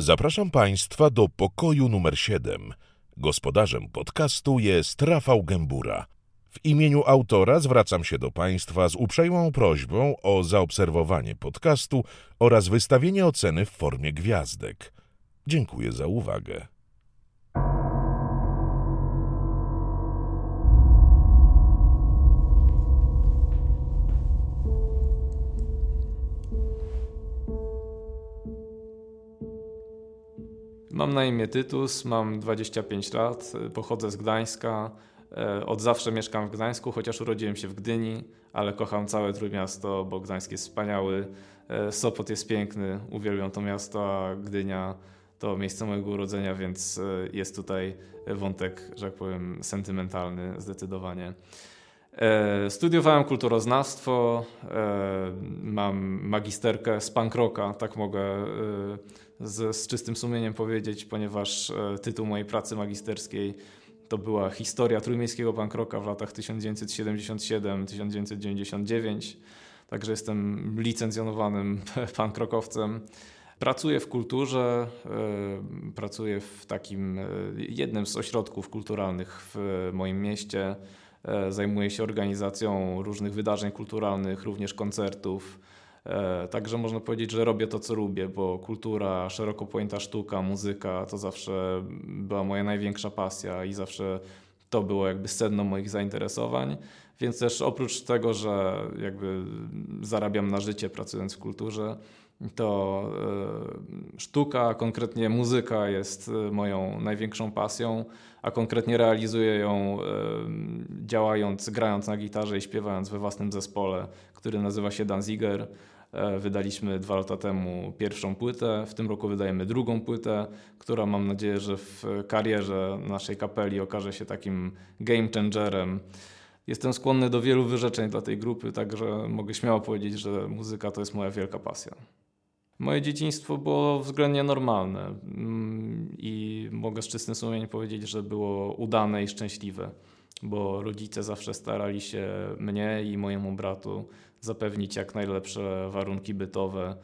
Zapraszam Państwa do pokoju numer 7. Gospodarzem podcastu jest Rafał Gębura. W imieniu autora zwracam się do Państwa z uprzejmą prośbą o zaobserwowanie podcastu oraz wystawienie oceny w formie gwiazdek. Dziękuję za uwagę. Mam na imię Tytus, mam 25 lat, pochodzę z Gdańska. E, od zawsze mieszkam w Gdańsku, chociaż urodziłem się w Gdyni, ale kocham całe Trójmiasto, bo Gdańsk jest wspaniały, e, Sopot jest piękny, uwielbiam to miasto, a Gdynia to miejsce mojego urodzenia, więc jest tutaj wątek, że tak powiem, sentymentalny zdecydowanie. Studiowałem kulturoznawstwo, mam magisterkę z punk rocka, tak mogę z, z czystym sumieniem powiedzieć, ponieważ tytuł mojej pracy magisterskiej to była historia trójmiejskiego punk rocka w latach 1977-1999. Także jestem licencjonowanym punk rockowcem. Pracuję w kulturze, e, pracuję w takim e, jednym z ośrodków kulturalnych w moim mieście. E, zajmuję się organizacją różnych wydarzeń kulturalnych, również koncertów. Także można powiedzieć, że robię to, co lubię, bo kultura, szeroko pojęta sztuka, muzyka to zawsze była moja największa pasja i zawsze to było jakby sedno moich zainteresowań. Więc też oprócz tego, że jakby zarabiam na życie pracując w kulturze, to e, sztuka, konkretnie muzyka jest e, moją największą pasją, a konkretnie realizuję ją e, działając, grając na gitarze i śpiewając we własnym zespole, który nazywa się Danziger. Wydaliśmy dwa lata temu pierwszą płytę, w tym roku wydajemy drugą płytę, która mam nadzieję, że w karierze naszej kapeli okaże się takim game changerem. Jestem skłonny do wielu wyrzeczeń dla tej grupy, także mogę śmiało powiedzieć, że muzyka to jest moja wielka pasja. Moje dzieciństwo było względnie normalne mm, i mogę z czystym sumieniem powiedzieć, że było udane i szczęśliwe, bo rodzice zawsze starali się mnie i mojemu bratu zapewnić jak najlepsze warunki bytowe,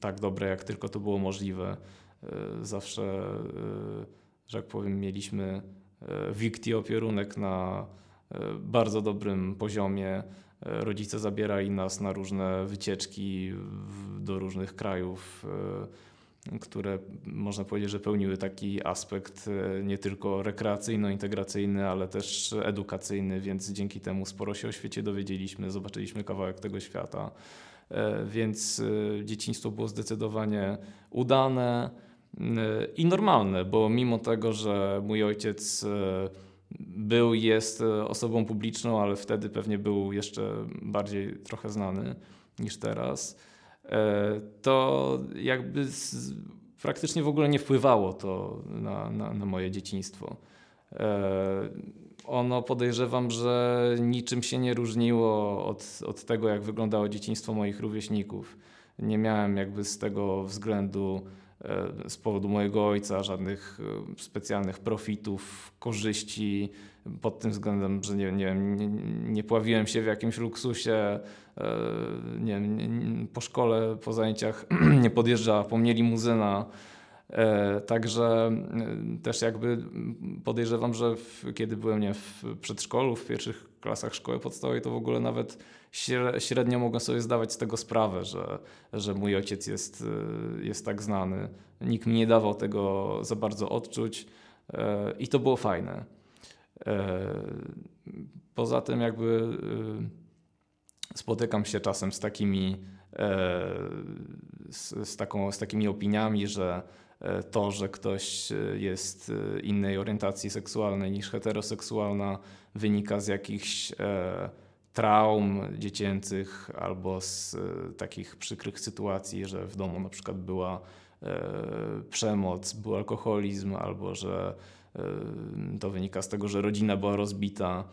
tak dobre jak tylko to było możliwe. E, zawsze, e, że jak powiem, mieliśmy e, wikti opierunek na bardzo dobrym poziomie. Rodzice zabierali nas na różne wycieczki do różnych krajów, które można powiedzieć, że pełniły taki aspekt nie tylko rekreacyjno-integracyjny, ale też edukacyjny, więc dzięki temu sporo się o świecie dowiedzieliśmy, zobaczyliśmy kawałek tego świata. Więc dzieciństwo było zdecydowanie udane i normalne, bo mimo tego, że mój ojciec był, jest e, osobą publiczną, ale wtedy pewnie był jeszcze bardziej trochę znany niż teraz, e, to jakby z, praktycznie w ogóle nie wpływało to na, na, na moje dzieciństwo. E, ono podejrzewam, że niczym się nie różniło od, od tego, jak wyglądało dzieciństwo moich rówieśników. Nie miałem jakby z tego względu z powodu mojego ojca żadnych e, specjalnych profitów, korzyści pod tym względem, że nie, nie, nie, nie pławiłem się w jakimś luksusie, e, nie, nie, po szkole, po zajęciach nie podjeżdża po mnie limuzyna. E, także też jakby podejrzewam, że w, kiedy byłem nie, w przedszkolu, w pierwszych klasach szkoły podstawowej, to w ogóle nawet średnio mogę sobie zdawać z tego sprawę, że, że mój ojciec jest, y, jest tak znany. Nikt mi nie dawał tego za bardzo odczuć e, i to było fajne. E, poza tym jakby spotykam się czasem z takimi, e, z, z, taką, z takimi opiniami, że to, że ktoś jest innej orientacji seksualnej niż heteroseksualna, wynika z jakichś traum dziecięcych albo z e, takich przykrych sytuacji, że w domu na przykład była e, przemoc, był alkoholizm, albo że e, to wynika z tego, że rodzina była rozbita.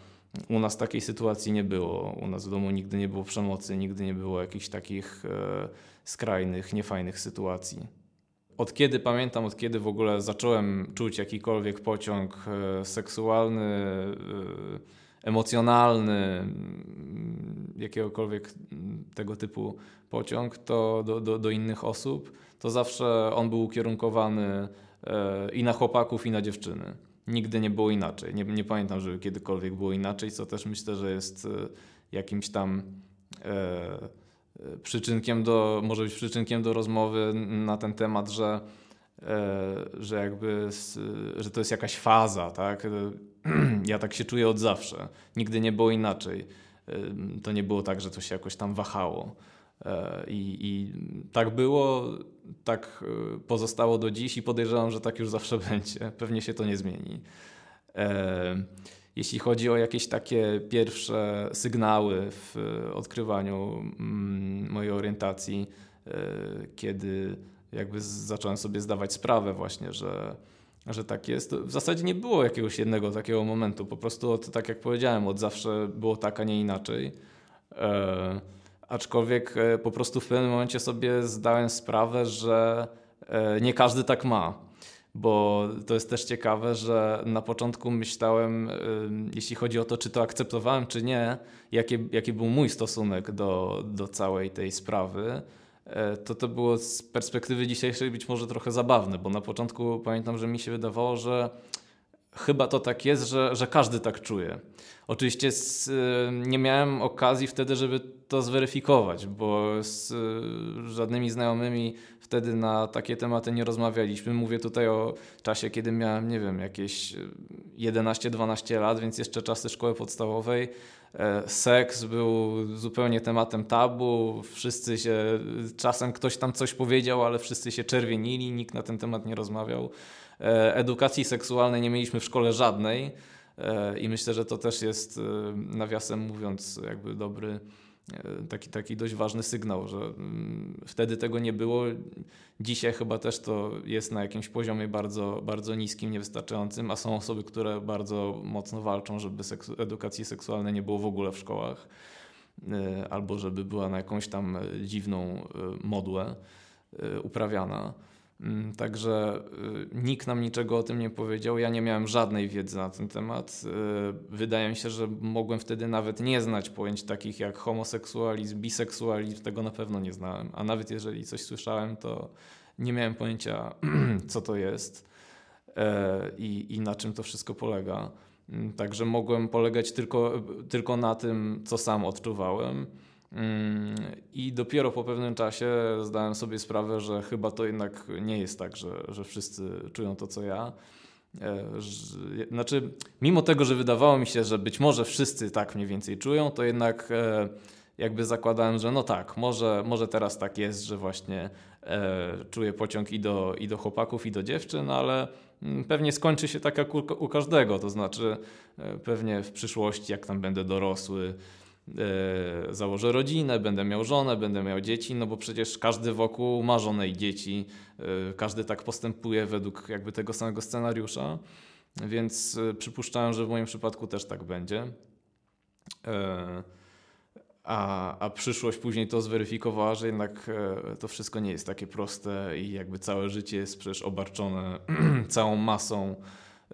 U nas takiej sytuacji nie było. U nas w domu nigdy nie było przemocy, nigdy nie było jakichś takich skrajnych, niefajnych sytuacji. Od kiedy pamiętam, od kiedy w ogóle zacząłem czuć jakikolwiek pociąg seksualny, emocjonalny, mm, jakiegokolwiek tego typu pociąg to do, do, do innych osób, to zawsze on był ukierunkowany e, i na chłopaków, i na dziewczyny. Nigdy nie było inaczej. Nie, nie pamiętam, żeby kiedykolwiek było inaczej, co też myślę, że jest e, jakimś tam e, przyczynkiem do, może być przyczynkiem do rozmowy na ten temat, że, że jakby, że to jest jakaś faza, tak? Ja tak się czuję od zawsze. Nigdy nie było inaczej. To nie było tak, że to się jakoś tam wahało. E, I, I, tak było, tak e, pozostało do dziś i podejrzewam, że tak już zawsze będzie. Pewnie się to nie zmieni. E, jeśli chodzi o jakieś takie pierwsze sygnały w odkrywaniu mm, mojej orientacji, kiedy jakby zacząłem sobie zdawać sprawę właśnie, że, że tak jest, w zasadzie nie było jakiegoś jednego takiego momentu. Po prostu, od, tak jak powiedziałem, od zawsze było tak, a nie inaczej. Aczkolwiek e, po prostu w pewnym momencie sobie zdałem sprawę, że e, nie każdy tak ma. Bo to jest też ciekawe, że na początku myślałem, e, jeśli chodzi o to, czy to akceptowałem, czy nie, jaki, jaki był mój stosunek do, do całej tej sprawy, to to było z perspektywy dzisiejszej być może trochę zabawne, bo na początku pamiętam, że mi się wydawało, że chyba to tak jest, że, że każdy tak czuje. Oczywiście z, nie miałem okazji wtedy, żeby to zweryfikować, bo z żadnymi znajomymi wtedy na takie tematy nie rozmawialiśmy. Mówię tutaj o czasie, kiedy miałem, nie wiem, jakieś 11-12 lat, więc jeszcze czasy szkoły podstawowej. E, seks był zupełnie tematem tabu, wszyscy się, czasem ktoś tam coś powiedział, ale wszyscy się czerwienili, nikt na ten temat nie rozmawiał. E, edukacji seksualnej nie mieliśmy w szkole żadnej e, i myślę, że to też jest, nawiasem mówiąc, jakby dobry E, taki, taki dość ważny sygnał, że mm, wtedy tego nie było. Dzisiaj chyba też to jest na jakimś poziomie bardzo, bardzo niskim, niewystarczającym, a są osoby, które bardzo mocno walczą, żeby seksu edukacji seksualnej nie było w ogóle w szkołach, e, albo żeby była na jakąś tam dziwną e, modłę uprawiana. Mm, także y, nikt nam niczego o tym nie powiedział. Ja nie miałem żadnej wiedzy na ten temat. Y, wydaje mi się, że mogłem wtedy nawet nie znać pojęć takich jak homoseksualizm, biseksualizm, tego na pewno nie znałem. A nawet jeżeli coś słyszałem, to nie miałem pojęcia, co to jest e, i, i na czym to wszystko polega. Mm, także mogłem polegać tylko, tylko na tym, co sam odczuwałem. Mm, I dopiero po pewnym czasie zdałem sobie sprawę, że chyba to jednak nie jest tak, że, że wszyscy czują to, co ja. E, znaczy, mimo tego, że wydawało mi się, że być może wszyscy tak mniej więcej czują, to jednak e, jakby zakładałem, że no tak, może, może teraz tak jest, że właśnie e, czuję pociąg i do, i do chłopaków, i do dziewczyn, ale mm, pewnie skończy się tak jak u, u każdego, to znaczy pewnie w przyszłości, jak tam będę dorosły, założę rodzinę, będę miał żonę, będę miał dzieci, no bo przecież każdy wokół ma żonę i dzieci, e, każdy tak postępuje według jakby tego samego scenariusza, więc e, przypuszczałem, że w moim przypadku też tak będzie. A, a przyszłość później to zweryfikowała, że jednak to wszystko nie jest takie proste i jakby całe życie jest przecież obarczone całą masą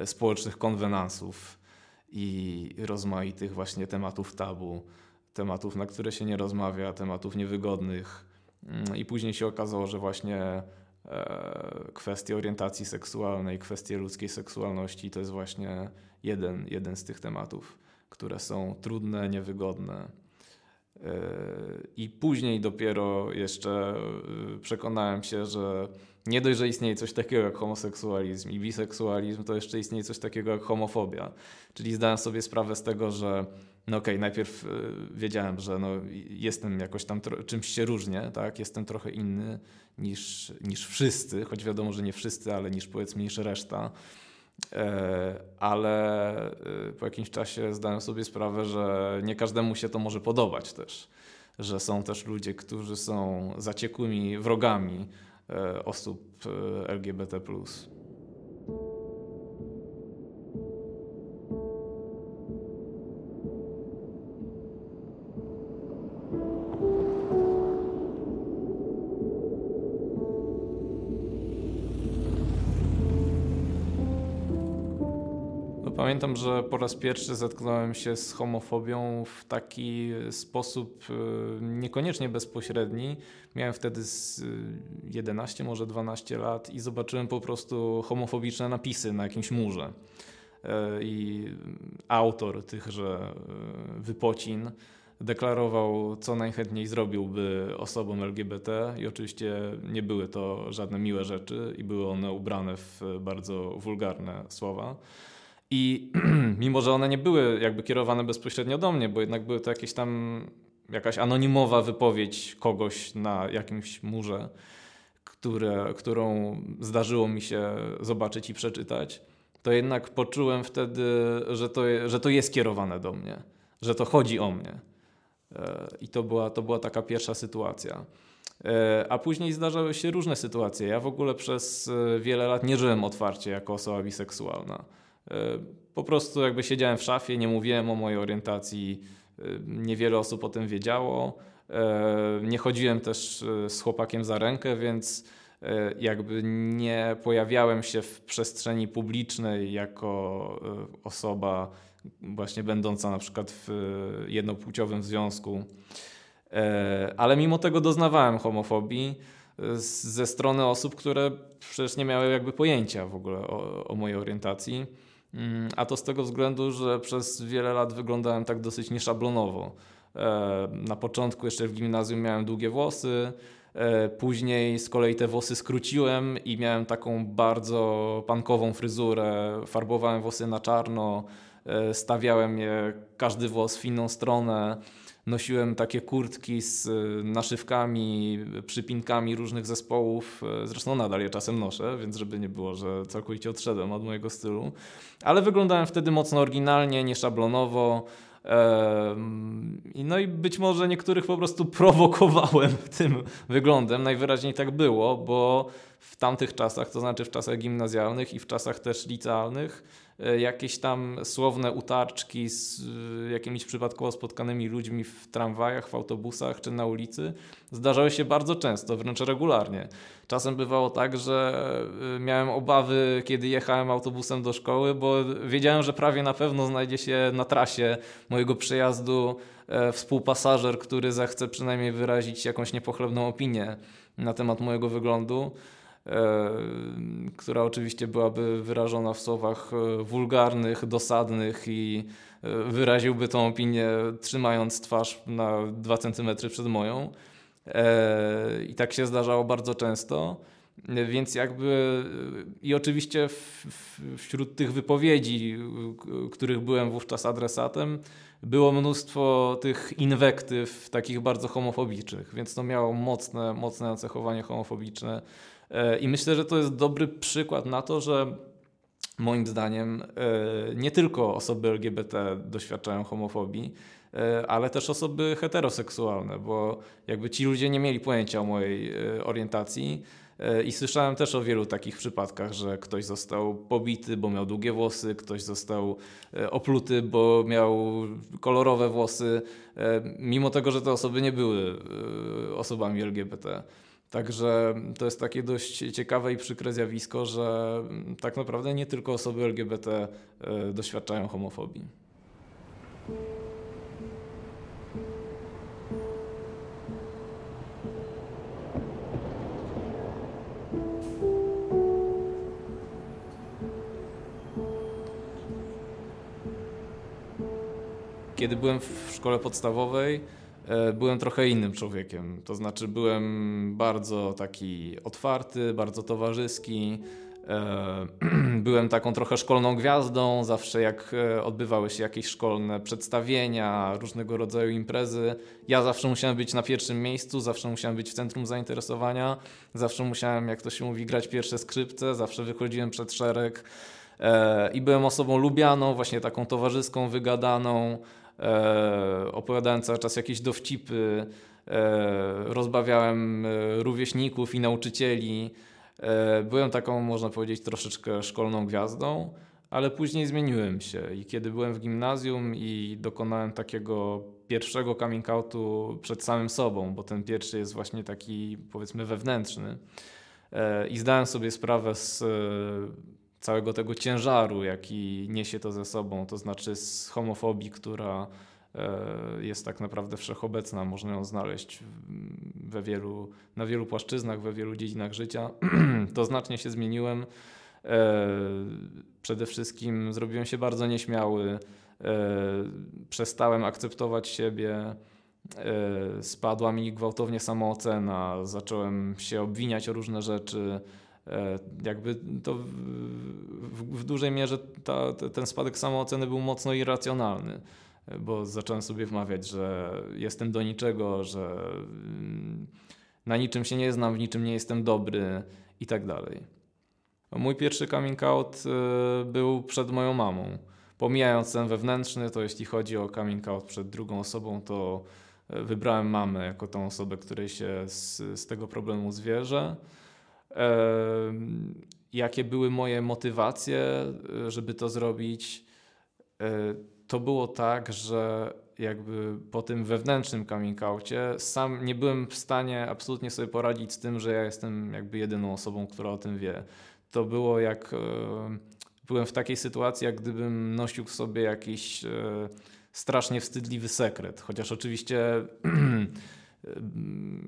społecznych konwenansów i rozmaitych właśnie tematów tabu, tematów, na które się nie rozmawia, tematów niewygodnych. Mm, I później się okazało, że właśnie e, kwestie orientacji seksualnej, kwestie ludzkiej seksualności to jest właśnie jeden, jeden z tych tematów, które są trudne, niewygodne. I później dopiero jeszcze e, przekonałem się, że nie dość, że istnieje coś takiego jak homoseksualizm i biseksualizm, to jeszcze istnieje coś takiego jak homofobia. Czyli zdałem sobie sprawę z tego, że no okej, okay, najpierw y, wiedziałem, że no jestem jakoś tam czymś się różnię, tak? Jestem trochę inny niż, niż wszyscy, choć wiadomo, że nie wszyscy, ale niż powiedzmy niż reszta. E, ale y, po jakimś czasie zdałem sobie sprawę, że nie każdemu się to może podobać też. Że są też ludzie, którzy są zaciekłymi wrogami E, osób e, LGBT. Pamiętam, że po raz pierwszy zetknąłem się z homofobią w taki sposób y, niekoniecznie bezpośredni. Miałem wtedy 11, może 12 lat i zobaczyłem po prostu homofobiczne napisy na jakimś murze. E, I autor tychże y, wypocin deklarował, co najchętniej zrobiłby osobom LGBT, i oczywiście nie były to żadne miłe rzeczy, i były one ubrane w bardzo wulgarne słowa. I mimo, że one nie były jakby kierowane bezpośrednio do mnie, bo jednak były to jakieś tam jakaś anonimowa wypowiedź kogoś na jakimś murze, które, którą zdarzyło mi się zobaczyć i przeczytać, to jednak poczułem wtedy, że to, że to jest kierowane do mnie, że to chodzi o mnie. E, I to była, to była taka pierwsza sytuacja. E, a później zdarzały się różne sytuacje. Ja w ogóle przez e, wiele lat nie żyłem otwarcie jako osoba biseksualna. Po prostu jakby siedziałem w szafie, nie mówiłem o mojej orientacji, niewiele osób o tym wiedziało. Nie chodziłem też z chłopakiem za rękę, więc jakby nie pojawiałem się w przestrzeni publicznej jako osoba właśnie będąca na przykład w jednopłciowym związku. E, ale mimo tego doznawałem homofobii e, ze strony osób, które przecież nie miały jakby pojęcia w ogóle o, o mojej orientacji. Mm, a to z tego względu, że przez wiele lat wyglądałem tak dosyć nieszablonowo. E, na początku jeszcze w gimnazjum miałem długie włosy, Później z kolei te włosy skróciłem i miałem taką bardzo pankową fryzurę. Farbowałem włosy na czarno, E, stawiałem je każdy włos w inną stronę. Nosiłem takie kurtki z e, naszywkami, przypinkami różnych zespołów. E, zresztą nadal je czasem noszę, więc żeby nie było, że całkowicie odszedłem od mojego stylu. Ale wyglądałem wtedy mocno oryginalnie, nieszablonowo. No i być może niektórych po prostu prowokowałem tym wyglądem. Najwyraźniej tak było, bo w tamtych czasach, to znaczy w czasach gimnazjalnych i w czasach też licealnych, jakieś tam słowne utarczki z e, jakimiś przypadkowo spotkanymi ludźmi w tramwajach, w autobusach czy na ulicy zdarzały się bardzo często, wręcz regularnie. Czasem bywało tak, że e, miałem obawy, kiedy jechałem autobusem do szkoły, bo wiedziałem, że prawie na pewno znajdzie się na trasie mojego przejazdu współpasażer, który zechce przynajmniej wyrazić jakąś niepochlebną opinię na temat mojego wyglądu. E, która oczywiście byłaby wyrażona w słowach e, wulgarnych, dosadnych i e, wyraziłby tą opinię trzymając twarz na dwa centymetry przed moją. I tak się zdarzało bardzo często. Więc jakby i oczywiście w, w, wśród tych wypowiedzi, których byłem wówczas adresatem, było mnóstwo tych inwektyw takich bardzo homofobicznych, więc to miało mocne, mocne nacechowanie homofobiczne. E, I myślę, że to jest dobry przykład na to, że moim zdaniem e, nie tylko osoby LGBT doświadczają homofobii, e, ale też osoby heteroseksualne, bo jakby ci ludzie nie mieli pojęcia o mojej orientacji. I słyszałem też o wielu takich przypadkach, że ktoś został pobity, bo miał długie włosy, ktoś został opluty, bo miał kolorowe włosy, mimo tego, że te osoby nie były osobami LGBT. Także to jest takie dość ciekawe i przykre zjawisko, że tak naprawdę nie tylko osoby LGBT e, doświadczają homofobii. Kiedy byłem w szkole podstawowej, byłem trochę innym człowiekiem. To znaczy, byłem bardzo taki otwarty, bardzo towarzyski. E, byłem taką trochę szkolną gwiazdą. Zawsze, jak e, odbywały się jakieś szkolne przedstawienia, różnego rodzaju imprezy, ja zawsze musiałem być na pierwszym miejscu, zawsze musiałem być w centrum zainteresowania, zawsze musiałem, jak to się mówi, grać pierwsze skrzypce, zawsze wychodziłem przed szereg i byłem osobą lubianą, właśnie taką towarzyską, wygadaną e, opowiadałem cały czas jakieś dowcipy, e, rozbawiałem e, rówieśników i nauczycieli. E, byłem taką, można powiedzieć, troszeczkę szkolną gwiazdą, ale później zmieniłem się i kiedy byłem w gimnazjum i dokonałem takiego pierwszego coming outu przed samym sobą, bo ten pierwszy jest właśnie taki powiedzmy wewnętrzny e, i zdałem sobie sprawę z całego tego ciężaru, jaki niesie to ze sobą, to znaczy z homofobii, która e, jest tak naprawdę wszechobecna, można ją znaleźć we wielu, na wielu płaszczyznach, we wielu dziedzinach życia, to znacznie się zmieniłem. E, przede wszystkim zrobiłem się bardzo nieśmiały, przestałem akceptować siebie, spadła mi gwałtownie samoocena, zacząłem się obwiniać o różne rzeczy. E, jakby to w, w, dużej mierze ta, ten spadek samooceny był mocno irracjonalny, e, bo zacząłem sobie wmawiać, że jestem do niczego, że mm, na niczym się nie znam, w niczym nie jestem dobry i tak dalej. Mój pierwszy coming out e, był przed moją mamą. Pomijając ten wewnętrzny, to jeśli chodzi o coming out przed drugą osobą, to wybrałem mamę jako tą osobę, której się z, z tego problemu zwierzę jakie były moje motywacje, żeby to zrobić. E, to było tak, że jakby po tym wewnętrznym coming outcie sam nie byłem w stanie absolutnie sobie poradzić z tym, że ja jestem jakby jedyną osobą, która o tym wie. To było jak byłem w takiej sytuacji, jak gdybym nosił w sobie jakiś e, strasznie wstydliwy sekret. Chociaż oczywiście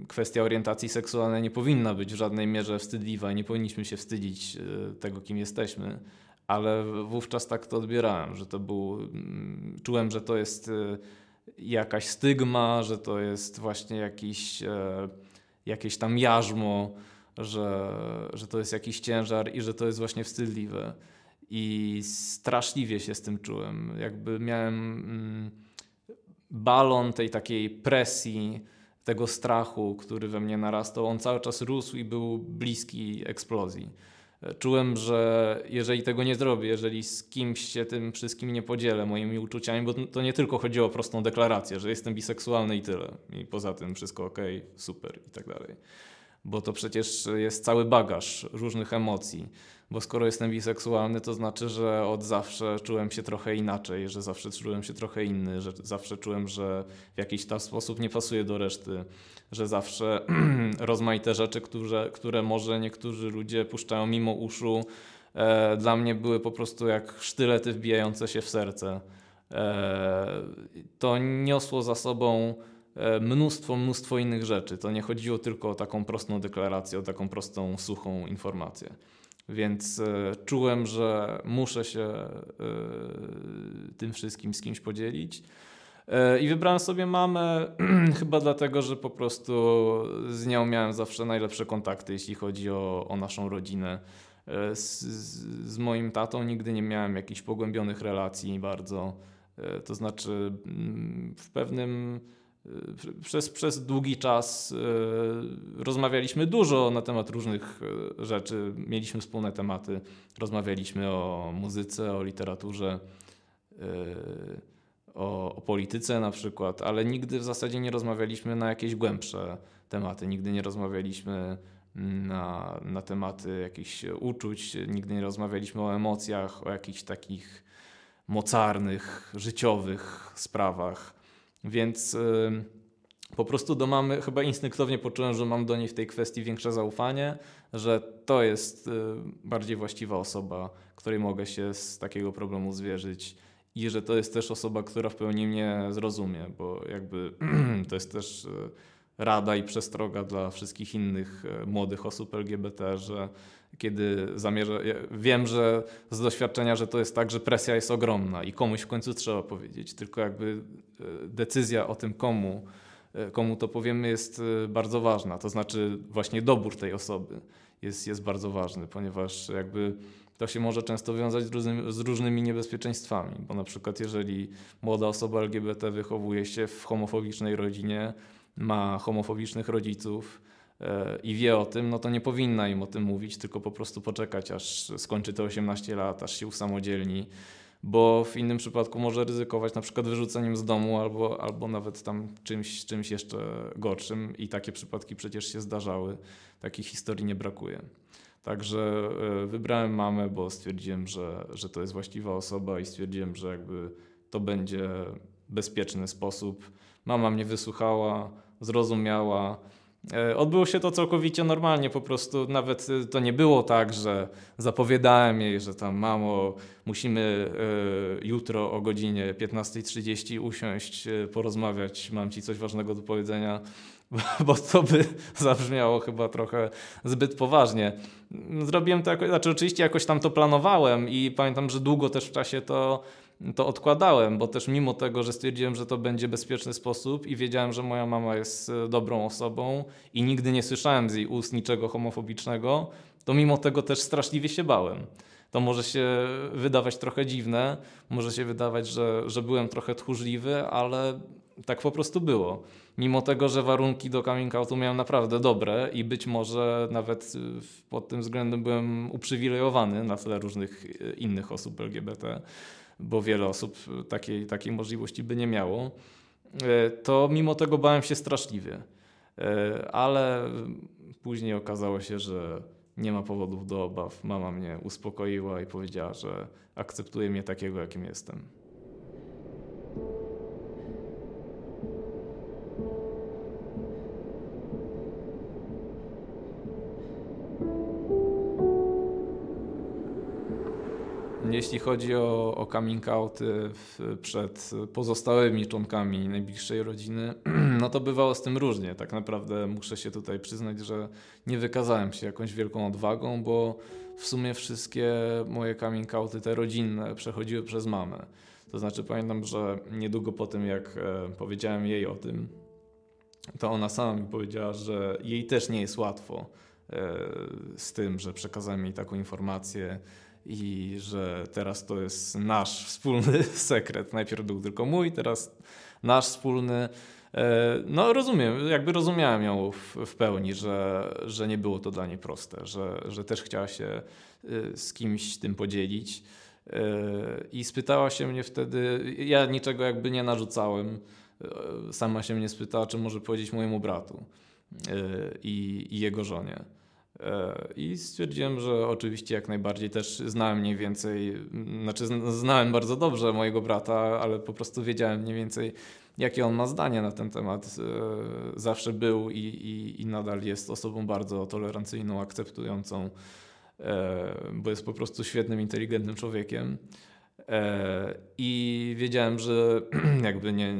kwestia orientacji seksualnej nie powinna być w żadnej mierze wstydliwa i nie powinniśmy się wstydzić e, tego, kim jesteśmy, ale wówczas tak to odbierałem, że to był, mm, czułem, że to jest e, jakaś stygma, że to jest właśnie jakiś, e, jakieś tam jarzmo, że, że to jest jakiś ciężar i że to jest właśnie wstydliwe. I straszliwie się z tym czułem. Jakby miałem mm, balon tej takiej presji, tego strachu, który we mnie narastał, on cały czas rósł i był bliski eksplozji. Czułem, że jeżeli tego nie zrobię, jeżeli z kimś się tym wszystkim nie podzielę moimi uczuciami, bo to nie tylko chodziło o prostą deklarację, że jestem biseksualny i tyle. I poza tym wszystko ok, super i tak dalej. Bo to przecież jest cały bagaż różnych emocji bo skoro jestem biseksualny, to znaczy, że od zawsze czułem się trochę inaczej, że zawsze czułem się trochę inny, że zawsze czułem, że w jakiś tam sposób nie pasuje do reszty, że zawsze rozmaite rzeczy, które, które może niektórzy ludzie puszczają mimo uszu, e, dla mnie były po prostu jak sztylety wbijające się w serce. E, to niosło za sobą mnóstwo, mnóstwo innych rzeczy. To nie chodziło tylko o taką prostą deklarację, o taką prostą, suchą informację. Więc e, czułem, że muszę się e, tym wszystkim z kimś podzielić. E, I wybrałem sobie mamę chyba dlatego, że po prostu z nią miałem zawsze najlepsze kontakty, jeśli chodzi o, o naszą rodzinę. Z, z, moim tatą nigdy nie miałem jakichś pogłębionych relacji bardzo. To znaczy, mm, w pewnym przez, przez długi czas e, rozmawialiśmy dużo na temat różnych e, rzeczy. Mieliśmy wspólne tematy. Rozmawialiśmy o muzyce, o literaturze, o, o polityce na przykład, ale nigdy w zasadzie nie rozmawialiśmy na jakieś głębsze tematy. Nigdy nie rozmawialiśmy na, na tematy jakichś uczuć, nigdy nie rozmawialiśmy o emocjach, o jakichś takich mocarnych, życiowych sprawach. Więc po prostu do mamy chyba instynktownie poczułem, że mam do niej w tej kwestii większe zaufanie, że to jest y, bardziej właściwa osoba, której mogę się z takiego problemu zwierzyć i że to jest też osoba, która w pełni mnie zrozumie, bo jakby to jest też y, rada i przestroga dla wszystkich innych y, młodych osób LGBT, że kiedy zamierzę. wiem, że z doświadczenia, że to jest tak, że presja jest ogromna i komuś w końcu trzeba powiedzieć, tylko jakby e, decyzja o tym, komu, e, komu to powiemy, jest e, bardzo ważna. To znaczy, właśnie dobór tej osoby jest, jest bardzo ważny, ponieważ jakby to się może często wiązać z, różnymi, z różnymi niebezpieczeństwami, bo na przykład jeżeli młoda osoba LGBT wychowuje się w homofobicznej rodzinie, ma homofobicznych rodziców, i wie o tym, no to nie powinna im o tym mówić, tylko po prostu poczekać, aż skończy te 18 lat, aż się usamodzielni, bo w innym przypadku może ryzykować na przykład wyrzuceniem z domu albo, albo nawet tam czymś, czymś jeszcze gorszym i takie przypadki przecież się zdarzały, takich historii nie brakuje. Także e, wybrałem mamę, bo stwierdziłem, że, że to jest właściwa osoba i stwierdziłem, że jakby to będzie bezpieczny sposób. Mama mnie wysłuchała, zrozumiała, odbyło się to całkowicie normalnie, po prostu nawet e, to nie było tak, że zapowiadałem jej, że tam mamo, musimy e, jutro o godzinie 15.30 usiąść, porozmawiać, mam ci coś ważnego do powiedzenia, bo to by zabrzmiało chyba trochę zbyt poważnie. Zrobiłem to, jakoś, znaczy oczywiście jakoś tam to planowałem i pamiętam, że długo też w czasie to to odkładałem, bo też mimo tego, że stwierdziłem, że to będzie bezpieczny sposób i wiedziałem, że moja mama jest e, dobrą osobą i nigdy nie słyszałem z jej ust niczego homofobicznego, to mimo tego też straszliwie się bałem. To może się wydawać trochę dziwne, może się wydawać, że, że byłem trochę tchórzliwy, ale tak po prostu było. Mimo tego, że warunki do coming outu miałem naprawdę dobre i być może nawet e, pod tym względem byłem uprzywilejowany na tle różnych e, innych osób LGBT, bo wiele osób takiej, takiej możliwości by nie miało, e, to mimo tego bałem się straszliwie. E, ale później okazało się, że nie ma powodów do obaw. Mama mnie uspokoiła i powiedziała, że akceptuje mnie takiego, jakim jestem. Jeśli chodzi o, o coming outy w, przed pozostałymi członkami najbliższej rodziny, no to bywało z tym różnie. Tak naprawdę muszę się tutaj przyznać, że nie wykazałem się jakąś wielką odwagą, bo w sumie wszystkie moje coming outy, te rodzinne, przechodziły przez mamę. To znaczy pamiętam, że niedługo po tym, jak e, powiedziałem jej o tym, to ona sama mi powiedziała, że jej też nie jest łatwo e, z tym, że przekazałem jej taką informację i że teraz to jest nasz wspólny sekret. Najpierw był tylko mój, teraz nasz wspólny. E, no rozumiem, jakby rozumiałem ją w, w, pełni, że, że nie było to dla niej proste, że, że też chciała się e, z kimś tym podzielić. E, I spytała się mnie wtedy, ja niczego jakby nie narzucałem, sama się mnie spytała, czy może powiedzieć mojemu bratu i, i jego żonie. E, I stwierdziłem, że oczywiście jak najbardziej też znałem mniej więcej, znaczy znałem bardzo dobrze mojego brata, ale po prostu wiedziałem mniej więcej, jakie on ma zdanie na ten temat. E, zawsze był i, i, i nadal jest osobą bardzo tolerancyjną, akceptującą, e, bo jest po prostu świetnym, inteligentnym człowiekiem. I wiedziałem, że jakby nie,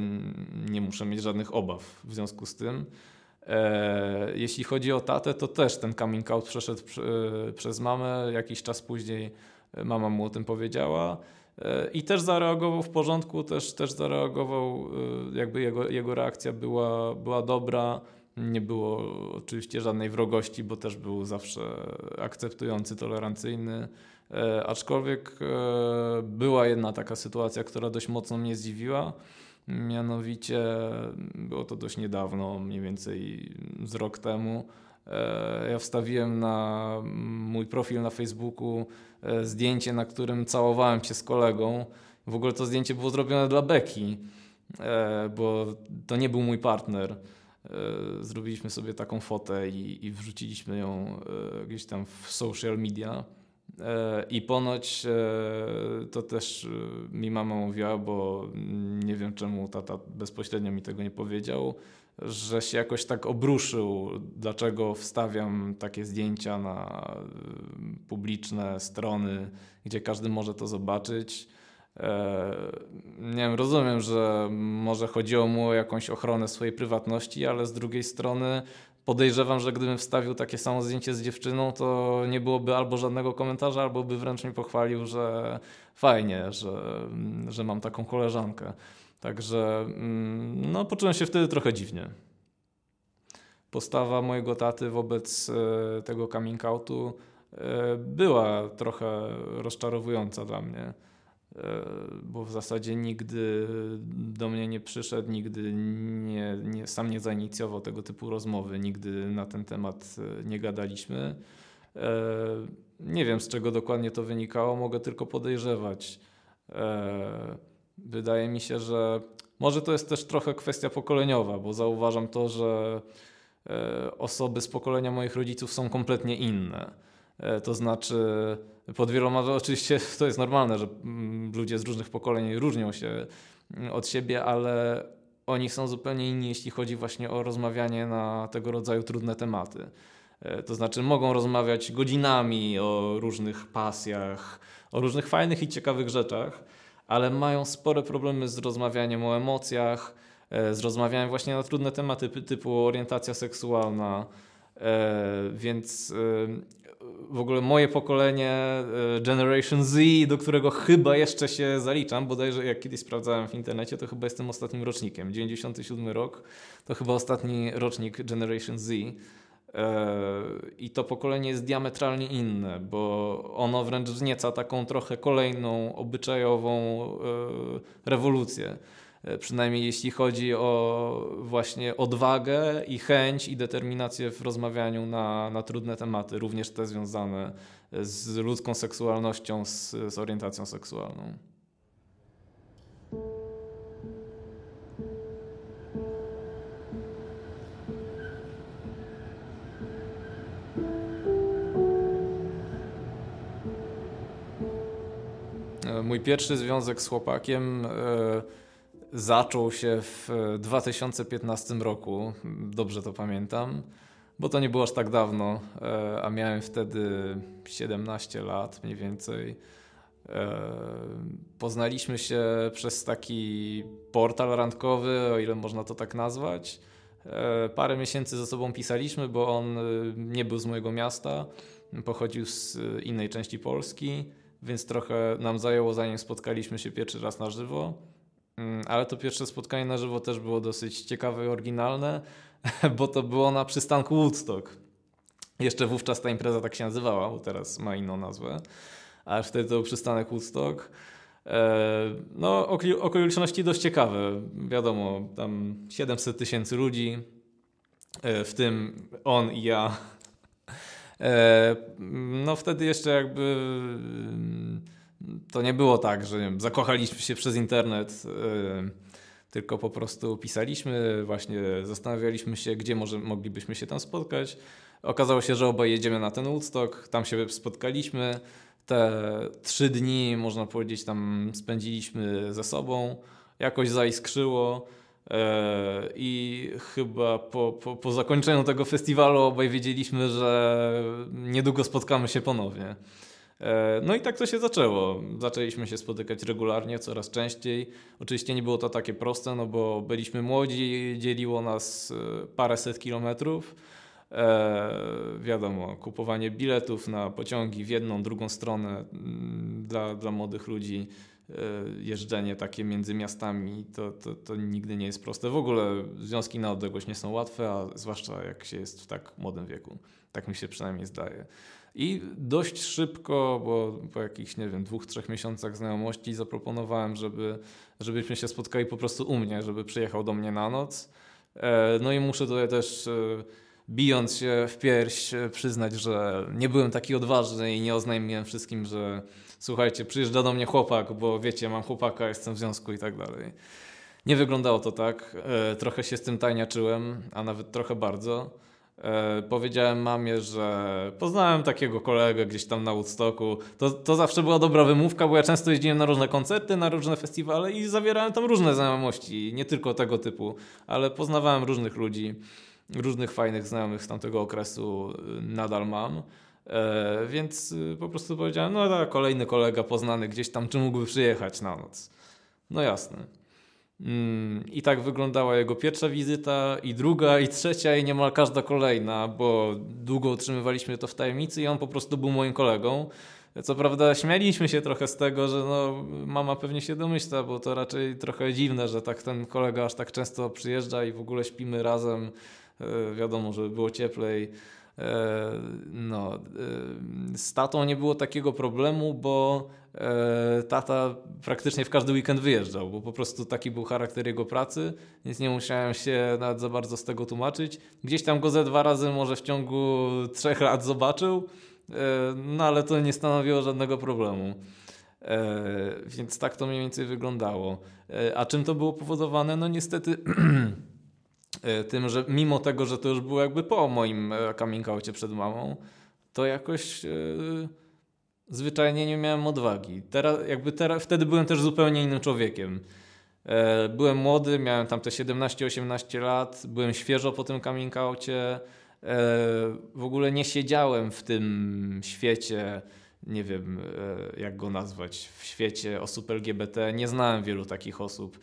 nie muszę mieć żadnych obaw w związku z tym. E, jeśli chodzi o tatę, to też ten coming out przeszedł przez mamę. Jakiś czas później mama mu o tym powiedziała. E, I też zareagował w porządku, też, też zareagował, e, jakby jego, jego reakcja była, była dobra. Nie było oczywiście żadnej wrogości, bo też był zawsze akceptujący, tolerancyjny. Aczkolwiek była jedna taka sytuacja, która dość mocno mnie zdziwiła. Mianowicie było to dość niedawno, mniej więcej z rok temu. E, ja wstawiłem na mój profil na Facebooku e, zdjęcie, na którym całowałem się z kolegą. W ogóle to zdjęcie było zrobione dla Beki, e, bo to nie był mój partner. Zrobiliśmy sobie taką fotę i, i wrzuciliśmy ją gdzieś tam w social media. I ponoć e, to też e, mi mama mówiła, bo nie wiem czemu tata bezpośrednio mi tego nie powiedział, że się jakoś tak obruszył, dlaczego wstawiam takie zdjęcia na e, publiczne strony, gdzie każdy może to zobaczyć. Nie wiem, rozumiem, że może chodziło mu o jakąś ochronę swojej prywatności, ale z drugiej strony podejrzewam, że gdybym wstawił takie samo zdjęcie z dziewczyną, to nie byłoby albo żadnego komentarza, albo by wręcz mnie pochwalił, że fajnie, że, że mam taką koleżankę. Także mm, no, poczułem się wtedy trochę dziwnie. Postawa mojego taty wobec e, tego coming outu e, była trochę rozczarowująca dla mnie. E, bo w zasadzie nigdy do mnie nie przyszedł, nigdy nie, nie, sam nie zainicjował tego typu rozmowy, nigdy na ten temat e, nie gadaliśmy. E, nie wiem z czego dokładnie to wynikało, mogę tylko podejrzewać. Wydaje mi się, że może to jest też trochę kwestia pokoleniowa, bo zauważam to, że osoby z pokolenia moich rodziców są kompletnie inne. To znaczy, pod wieloma, oczywiście to jest normalne, że mm, ludzie z różnych pokoleń różnią się mm, od siebie, ale oni są zupełnie inni, jeśli chodzi właśnie o rozmawianie na tego rodzaju trudne tematy. E, to znaczy, mogą rozmawiać godzinami o różnych pasjach, o różnych fajnych i ciekawych rzeczach, ale mają spore problemy z rozmawianiem o emocjach, e, z rozmawianiem właśnie na trudne tematy typu orientacja seksualna. E, więc w ogóle moje pokolenie, Generation Z, do którego chyba jeszcze się zaliczam, bodajże jak kiedyś sprawdzałem w internecie, to chyba jestem ostatnim rocznikiem. 97 rok to chyba ostatni rocznik Generation Z. I to pokolenie jest diametralnie inne, bo ono wręcz wznieca taką trochę kolejną obyczajową e, rewolucję. E, przynajmniej jeśli chodzi o właśnie odwagę i chęć i determinację w rozmawianiu na, na trudne tematy, również te związane z ludzką seksualnością, z, z orientacją seksualną. Mój pierwszy związek z chłopakiem e, zaczął się w 2015 roku, dobrze to pamiętam, bo to nie było aż tak dawno, e, a miałem wtedy 17 lat mniej więcej. E, poznaliśmy się przez taki portal randkowy, o ile można to tak nazwać. Parę miesięcy ze sobą pisaliśmy, bo on nie był z mojego miasta, pochodził z innej części Polski więc trochę nam zajęło zanim spotkaliśmy się pierwszy raz na żywo. Mm, ale to pierwsze spotkanie na żywo też było dosyć ciekawe i oryginalne, bo to było na przystanku Woodstock. Jeszcze wówczas ta impreza tak się nazywała, bo teraz ma inną nazwę. A wtedy to był przystanek Woodstock. E, no, okoliczności dość ciekawe. Wiadomo, tam 700 tysięcy ludzi, e, w tym on i ja E, no wtedy jeszcze jakby mm, to nie było tak, że wiem, zakochaliśmy się przez internet, e, tylko po prostu pisaliśmy, właśnie zastanawialiśmy się, gdzie może moglibyśmy się tam spotkać. Okazało się, że obaj jedziemy na ten Woodstock, tam się spotkaliśmy. Te trzy dni, można powiedzieć, tam spędziliśmy ze sobą. Jakoś zaiskrzyło. E, I chyba po, po, po, zakończeniu tego festiwalu obaj wiedzieliśmy, że niedługo spotkamy się ponownie. E, no i tak to się zaczęło. Zaczęliśmy się spotykać regularnie, coraz częściej. Oczywiście nie było to takie proste, no bo byliśmy młodzi, dzieliło nas e, paręset kilometrów. E, wiadomo, kupowanie biletów na pociągi w jedną, drugą stronę mm, dla, dla młodych ludzi E, jeżdżenie takie między miastami to, to, to nigdy nie jest proste. W ogóle związki na odległość nie są łatwe, a zwłaszcza jak się jest w tak młodym wieku. Tak mi się przynajmniej zdaje. I dość szybko, bo po jakichś, nie wiem, dwóch, trzech miesiącach znajomości zaproponowałem, żeby, żebyśmy się spotkali po prostu u mnie, żeby przyjechał do mnie na noc. E, no i muszę tutaj też e, bijąc się w pierś przyznać, że nie byłem taki odważny i nie oznajmiłem wszystkim, że słuchajcie, przyjeżdża do mnie chłopak, bo wiecie, mam chłopaka, jestem w związku i tak dalej. Nie wyglądało to tak. E, trochę się z tym tajniaczyłem, a nawet trochę bardzo. E, powiedziałem mamie, że poznałem takiego kolegę gdzieś tam na Woodstocku. To, to zawsze była dobra wymówka, bo ja często jeździłem na różne koncerty, na różne festiwale i zawierałem tam różne znajomości, nie tylko tego typu, ale poznawałem różnych ludzi, różnych fajnych znajomych z tamtego okresu y, nadal mam. E, więc y, po prostu powiedziałem, no tak, kolejny kolega poznany gdzieś tam, czy mógłby przyjechać na noc. No jasne. Mm, I tak wyglądała jego pierwsza wizyta, i druga, i trzecia, i niemal każda kolejna, bo długo utrzymywaliśmy to w tajemnicy i on po prostu był moim kolegą. Co prawda śmialiśmy się trochę z tego, że no, mama pewnie się domyśla, bo to raczej trochę dziwne, że tak ten kolega aż tak często przyjeżdża i w ogóle śpimy razem. E, wiadomo, żeby było cieplej. E, no, e, z tatą nie było takiego problemu, bo tata praktycznie w każdy weekend wyjeżdżał, bo po prostu taki był charakter jego pracy, więc nie musiałem się nawet za bardzo z tego tłumaczyć. Gdzieś tam go ze dwa razy może w ciągu trzech lat zobaczył, no ale to nie stanowiło żadnego problemu. Więc tak to mniej więcej wyglądało. A czym to było powodowane? No niestety E, tym, że mimo tego, że to już było jakby po moim e, coming przed mamą, to jakoś zwyczajnie nie miałem odwagi. Teraz, jakby teraz, wtedy byłem też zupełnie innym człowiekiem. E, byłem młody, miałem tam te 17-18 lat, byłem świeżo po tym coming outcie. W ogóle nie siedziałem w tym świecie, nie wiem jak go nazwać, w świecie osób LGBT. Nie znałem wielu takich osób.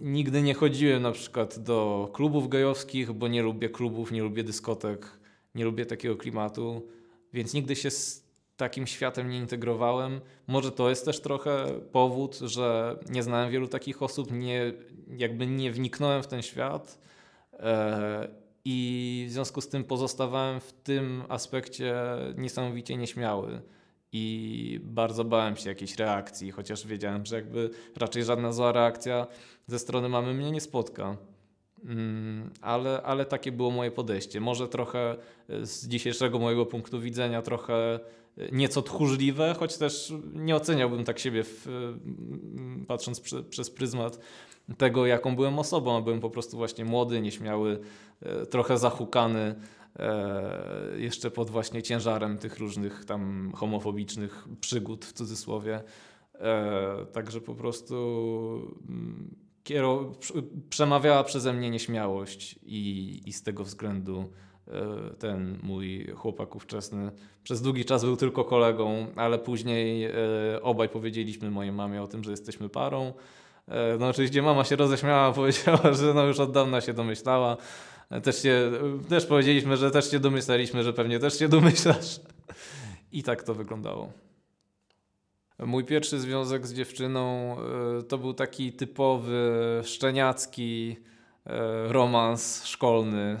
Nigdy nie chodziłem na przykład do klubów gejowskich, bo nie lubię klubów, nie lubię dyskotek, nie lubię takiego klimatu, więc nigdy się z takim światem nie integrowałem. Może to jest też trochę powód, że nie znałem wielu takich osób, nie, jakby nie wniknąłem w ten świat e, i w związku z tym pozostawałem w tym aspekcie niesamowicie nieśmiały i bardzo bałem się jakiejś reakcji, chociaż wiedziałem, że jakby raczej żadna zła reakcja ze strony mamy mnie nie spotka. Mm, ale, ale takie było moje podejście. Może trochę z dzisiejszego mojego punktu widzenia, trochę nieco tchórzliwe, choć też nie oceniałbym tak siebie, w, mm, patrząc przez pryzmat tego, jaką byłem osobą. Byłem po prostu właśnie młody, nieśmiały, e, trochę zahukany E, jeszcze pod właśnie ciężarem tych różnych tam homofobicznych przygód w cudzysłowie. E, także po prostu mm, przemawiała przeze mnie nieśmiałość i, i z tego względu ten mój chłopak ówczesny przez długi czas był tylko kolegą, ale później obaj powiedzieliśmy mojej mamie o tym, że jesteśmy parą. No oczywiście mama się roześmiała, powiedziała, że no już od dawna się domyślała, też, się, też powiedzieliśmy, że też się domyślaliśmy, że pewnie też się domyślasz. I tak to wyglądało. Mój pierwszy związek z dziewczyną e, to był taki typowy szczeniacki e, romans szkolny.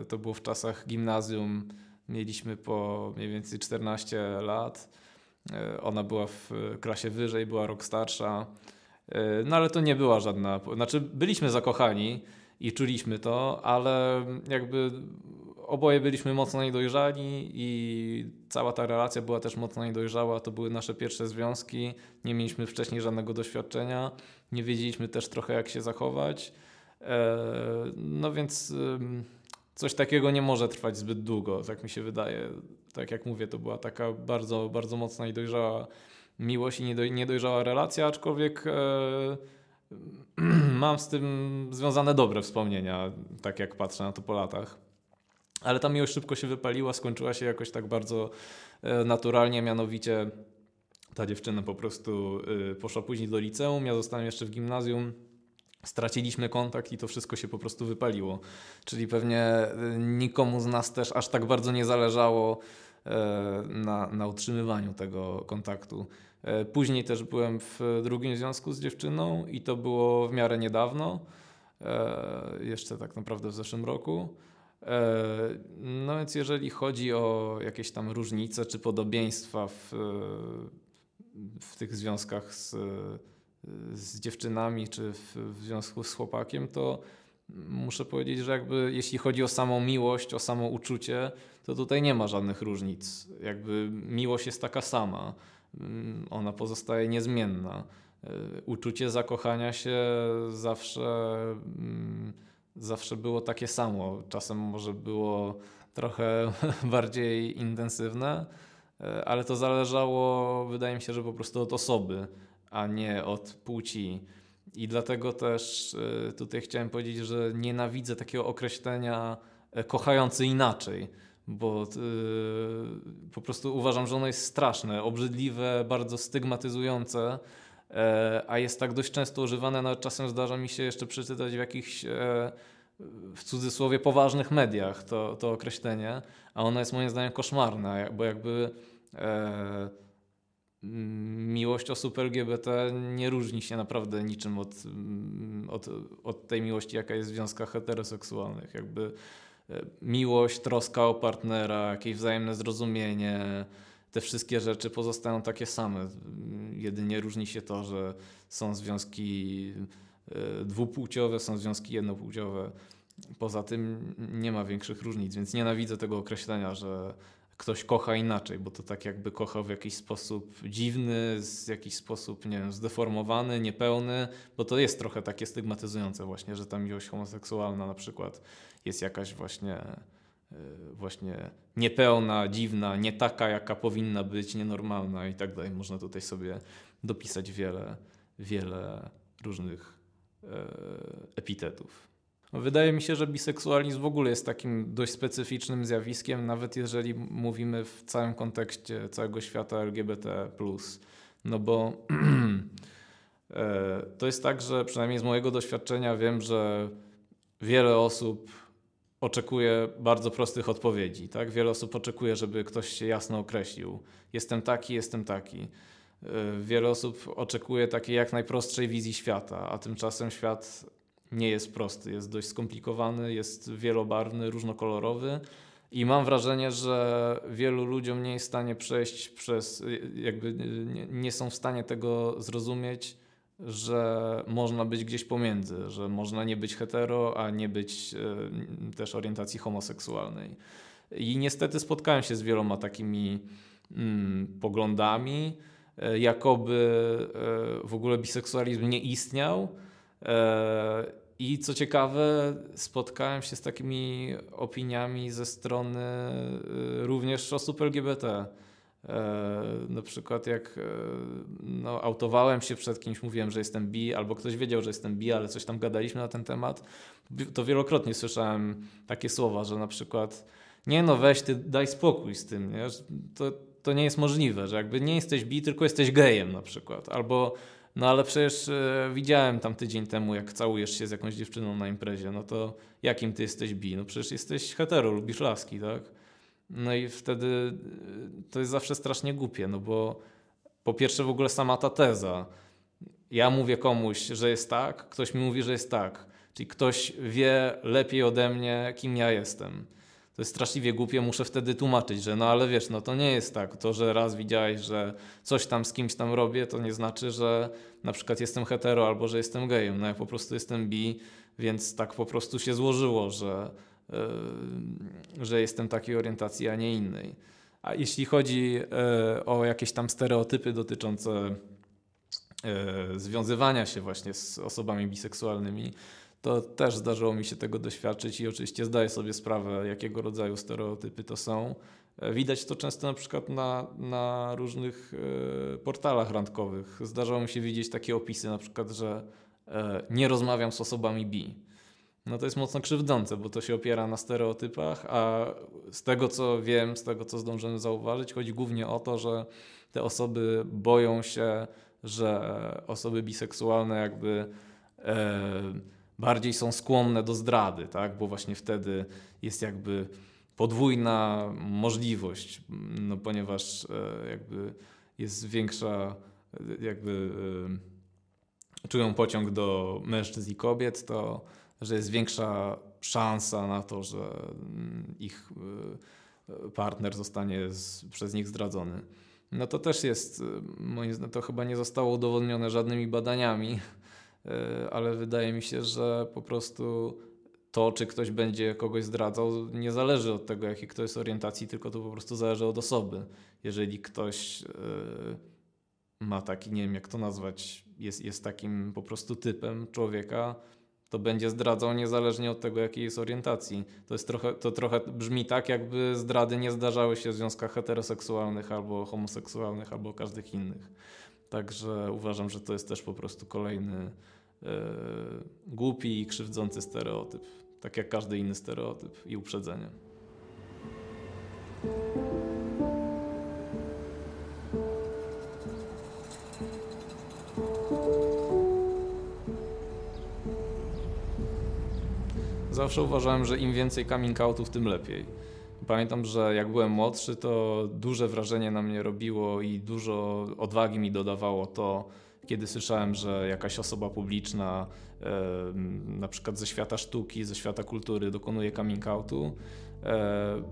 E, to było w czasach gimnazjum. Mieliśmy po mniej więcej 14 lat. Ona była w klasie wyżej, była rok starsza. No ale to nie była żadna. Znaczy, byliśmy zakochani i czuliśmy to, ale jakby oboje byliśmy mocno niedojrzali i cała ta relacja była też mocno niedojrzała. To były nasze pierwsze związki, nie mieliśmy wcześniej żadnego doświadczenia, nie wiedzieliśmy też trochę jak się zachować. E, no więc coś takiego nie może trwać zbyt długo, tak mi się wydaje. Tak jak mówię, to była taka bardzo, bardzo mocna i dojrzała miłość i niedojrzała relacja, aczkolwiek e, mam z tym związane dobre wspomnienia, tak jak patrzę na to po latach. Ale ta miłość szybko się wypaliła, skończyła się jakoś tak bardzo e, naturalnie, mianowicie ta dziewczyna po prostu e, poszła później do liceum, ja zostałem jeszcze w gimnazjum. Straciliśmy kontakt i to wszystko się po prostu wypaliło. Czyli pewnie e, nikomu z nas też aż tak bardzo nie zależało na, na utrzymywaniu tego kontaktu. E, później też byłem w drugim związku z dziewczyną i to było w miarę niedawno, e, jeszcze tak naprawdę w zeszłym roku. E, no więc jeżeli chodzi o jakieś tam różnice czy podobieństwa w, w tych związkach z, z dziewczynami czy w, w związku z chłopakiem, to muszę powiedzieć, że jakby jeśli chodzi o samą miłość, o samo uczucie, to tutaj nie ma żadnych różnic. Jakby miłość jest taka sama. Mm, ona pozostaje niezmienna. E, uczucie zakochania się zawsze, mm, zawsze było takie samo. Czasem może było trochę bardziej intensywne, e, ale to zależało, wydaje mi się, że po prostu od osoby, a nie od płci. I dlatego też e, tutaj chciałem powiedzieć, że nienawidzę takiego określenia kochający inaczej bo yy, po prostu uważam, że ono jest straszne, obrzydliwe, bardzo stygmatyzujące, e, a jest tak dość często używane, nawet czasem zdarza mi się jeszcze przeczytać w jakichś e, w cudzysłowie poważnych mediach to, to określenie, a ono jest moim zdaniem koszmarne, bo jakby e, miłość osób LGBT nie różni się naprawdę niczym od, od, od tej miłości, jaka jest w związkach heteroseksualnych. Jakby miłość, troska o partnera, jakieś wzajemne zrozumienie, te wszystkie rzeczy pozostają takie same. Jedynie różni się to, że są związki e, dwupłciowe, są związki jednopłciowe. Poza tym nie ma większych różnic, więc nienawidzę tego określenia, że ktoś kocha inaczej, bo to tak jakby kocha w jakiś sposób dziwny, w jakiś sposób, nie wiem, zdeformowany, niepełny, bo to jest trochę takie stygmatyzujące właśnie, że ta miłość homoseksualna na przykład jest jakaś właśnie e, właśnie niepełna, dziwna, nie taka, jaka powinna być, nienormalna i tak dalej. Można tutaj sobie dopisać wiele, wiele różnych epitetów. No, wydaje mi się, że biseksualizm w ogóle jest takim dość specyficznym zjawiskiem, nawet jeżeli mówimy w całym kontekście całego świata LGBT. No bo e, to jest tak, że przynajmniej z mojego doświadczenia wiem, że wiele osób oczekuje bardzo prostych odpowiedzi. Tak? Wiele osób oczekuje, żeby ktoś się jasno określił. Jestem taki, jestem taki. E, wiele osób oczekuje takiej jak najprostszej wizji świata, a tymczasem świat nie jest prosty, jest dość skomplikowany, jest wielobarwny, różnokolorowy. I mam wrażenie, że wielu ludziom nie jest w stanie przejść przez, jakby nie, są w stanie tego zrozumieć, że można być gdzieś pomiędzy, że można nie być hetero, a nie być e, też orientacji homoseksualnej. I niestety spotkałem się z wieloma takimi mm, poglądami, e, jakoby e, w ogóle biseksualizm nie istniał. I co ciekawe, spotkałem się z takimi opiniami ze strony y, również osób LGBT. E, na przykład jak e, no, autowałem się przed kimś, mówiłem, że jestem bi, albo ktoś wiedział, że jestem bi, ale coś tam gadaliśmy na ten temat, to wielokrotnie słyszałem takie słowa, że na przykład nie no weź ty daj spokój z tym, nie? To, to nie jest możliwe, że jakby nie jesteś bi, tylko jesteś gejem na przykład, albo no ale przecież e, widziałem tam tydzień temu, jak całujesz się z jakąś dziewczyną na imprezie, no to jakim ty jesteś bi? No przecież jesteś hetero, lubisz laski, tak? No i wtedy e, to jest zawsze strasznie głupie, no bo po pierwsze w ogóle sama ta teza. Ja mówię komuś, że jest tak, ktoś mi mówi, że jest tak. Czyli ktoś wie lepiej ode mnie, kim ja jestem to jest straszliwie głupie, muszę wtedy tłumaczyć, że no ale wiesz, no to nie jest tak. To, że raz widziałeś, że coś tam z kimś tam robię, to nie znaczy, że na przykład jestem hetero albo że jestem gejem. No ja po prostu jestem bi, więc tak po prostu się złożyło, że, yy, że jestem takiej orientacji, a nie innej. A jeśli chodzi yy, o jakieś tam stereotypy dotyczące yy, związywania się właśnie z osobami biseksualnymi, to też zdarzyło mi się tego doświadczyć i oczywiście zdaję sobie sprawę, jakiego rodzaju stereotypy to są. Widać to często na przykład na, na różnych e, portalach randkowych. Zdarzało mi się widzieć takie opisy, na przykład, że e, nie rozmawiam z osobami bi. No to jest mocno krzywdzące, bo to się opiera na stereotypach, a z tego co wiem, z tego co zdążyłem zauważyć, chodzi głównie o to, że te osoby boją się, że osoby biseksualne jakby. E, bardziej są skłonne do zdrady, tak? bo właśnie wtedy jest jakby podwójna możliwość, no ponieważ e, jakby jest większa, e, jakby e, czują pociąg do mężczyzn i kobiet, to że jest większa szansa na to, że mm, ich partner zostanie z, przez nich zdradzony. No to też jest, moim zdaniem, to chyba nie zostało udowodnione żadnymi badaniami, ale wydaje mi się, że po prostu to, czy ktoś będzie kogoś zdradzał, nie zależy od tego, jakiej ktoś jest orientacji, tylko to po prostu zależy od osoby. Jeżeli ktoś e, ma taki, nie wiem jak to nazwać, jest, jest takim po prostu typem człowieka, to będzie zdradzał niezależnie od tego, jakiej jest orientacji. To, jest trochę, to trochę brzmi tak, jakby zdrady nie zdarzały się w związkach heteroseksualnych albo homoseksualnych, albo każdych innych. Także uważam, że to jest też po prostu kolejny e, głupi i krzywdzący stereotyp. Tak jak każdy inny stereotyp i uprzedzenie. Zawsze uważałem, że im więcej coming outów, tym lepiej Pamiętam, że jak byłem młodszy, to duże wrażenie na mnie robiło i dużo odwagi mi dodawało to, kiedy słyszałem, że jakaś osoba publiczna, na przykład ze świata sztuki, ze świata kultury, dokonuje coming outu, e,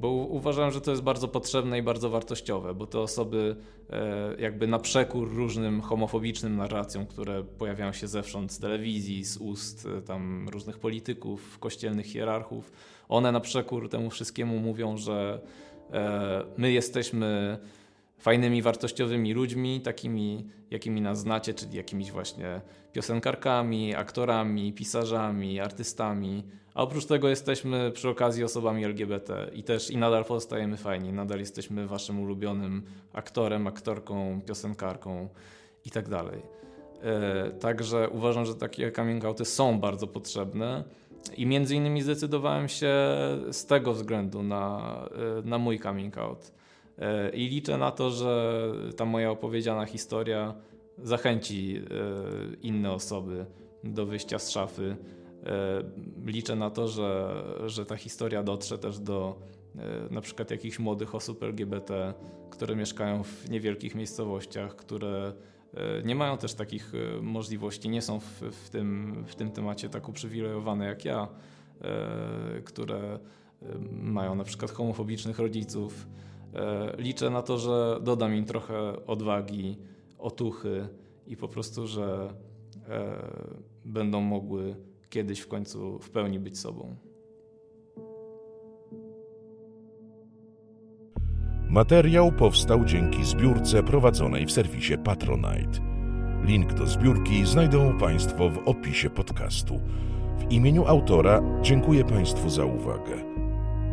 bo uważałem, że to jest bardzo potrzebne i bardzo wartościowe, bo te osoby e, jakby na przekór różnym homofobicznym narracjom, które pojawiają się zewsząd z telewizji, z ust e, tam różnych polityków, kościelnych hierarchów, one na przekór temu wszystkiemu mówią, że my jesteśmy fajnymi, wartościowymi ludźmi, takimi, jakimi nas znacie, czyli jakimiś właśnie piosenkarkami, aktorami, pisarzami, artystami. A oprócz tego jesteśmy przy okazji osobami LGBT i też i nadal pozostajemy fajni, nadal jesteśmy waszym ulubionym aktorem, aktorką, piosenkarką i tak dalej. Także uważam, że takie coming outy są bardzo potrzebne. I między innymi zdecydowałem się z tego względu na, na mój coming out. I liczę na to, że ta moja opowiedziana historia zachęci inne osoby do wyjścia z szafy. Liczę na to, że, że ta historia dotrze też do na przykład jakichś młodych osób LGBT, które mieszkają w niewielkich miejscowościach, które nie mają też takich e, możliwości, nie są w, w, tym, w tym temacie tak uprzywilejowane jak ja, e, które mają na przykład homofobicznych rodziców. Liczę na to, że dodam im trochę odwagi, otuchy i po prostu, że będą mogły kiedyś w końcu w pełni być sobą. Materiał powstał dzięki zbiórce prowadzonej w serwisie Patronite. Link do zbiórki znajdą Państwo w opisie podcastu. W imieniu autora dziękuję Państwu za uwagę.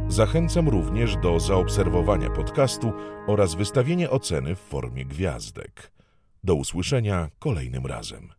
Zachęcam również do zaobserwowania podcastu oraz wystawienia oceny w formie gwiazdek. Do usłyszenia kolejnym razem.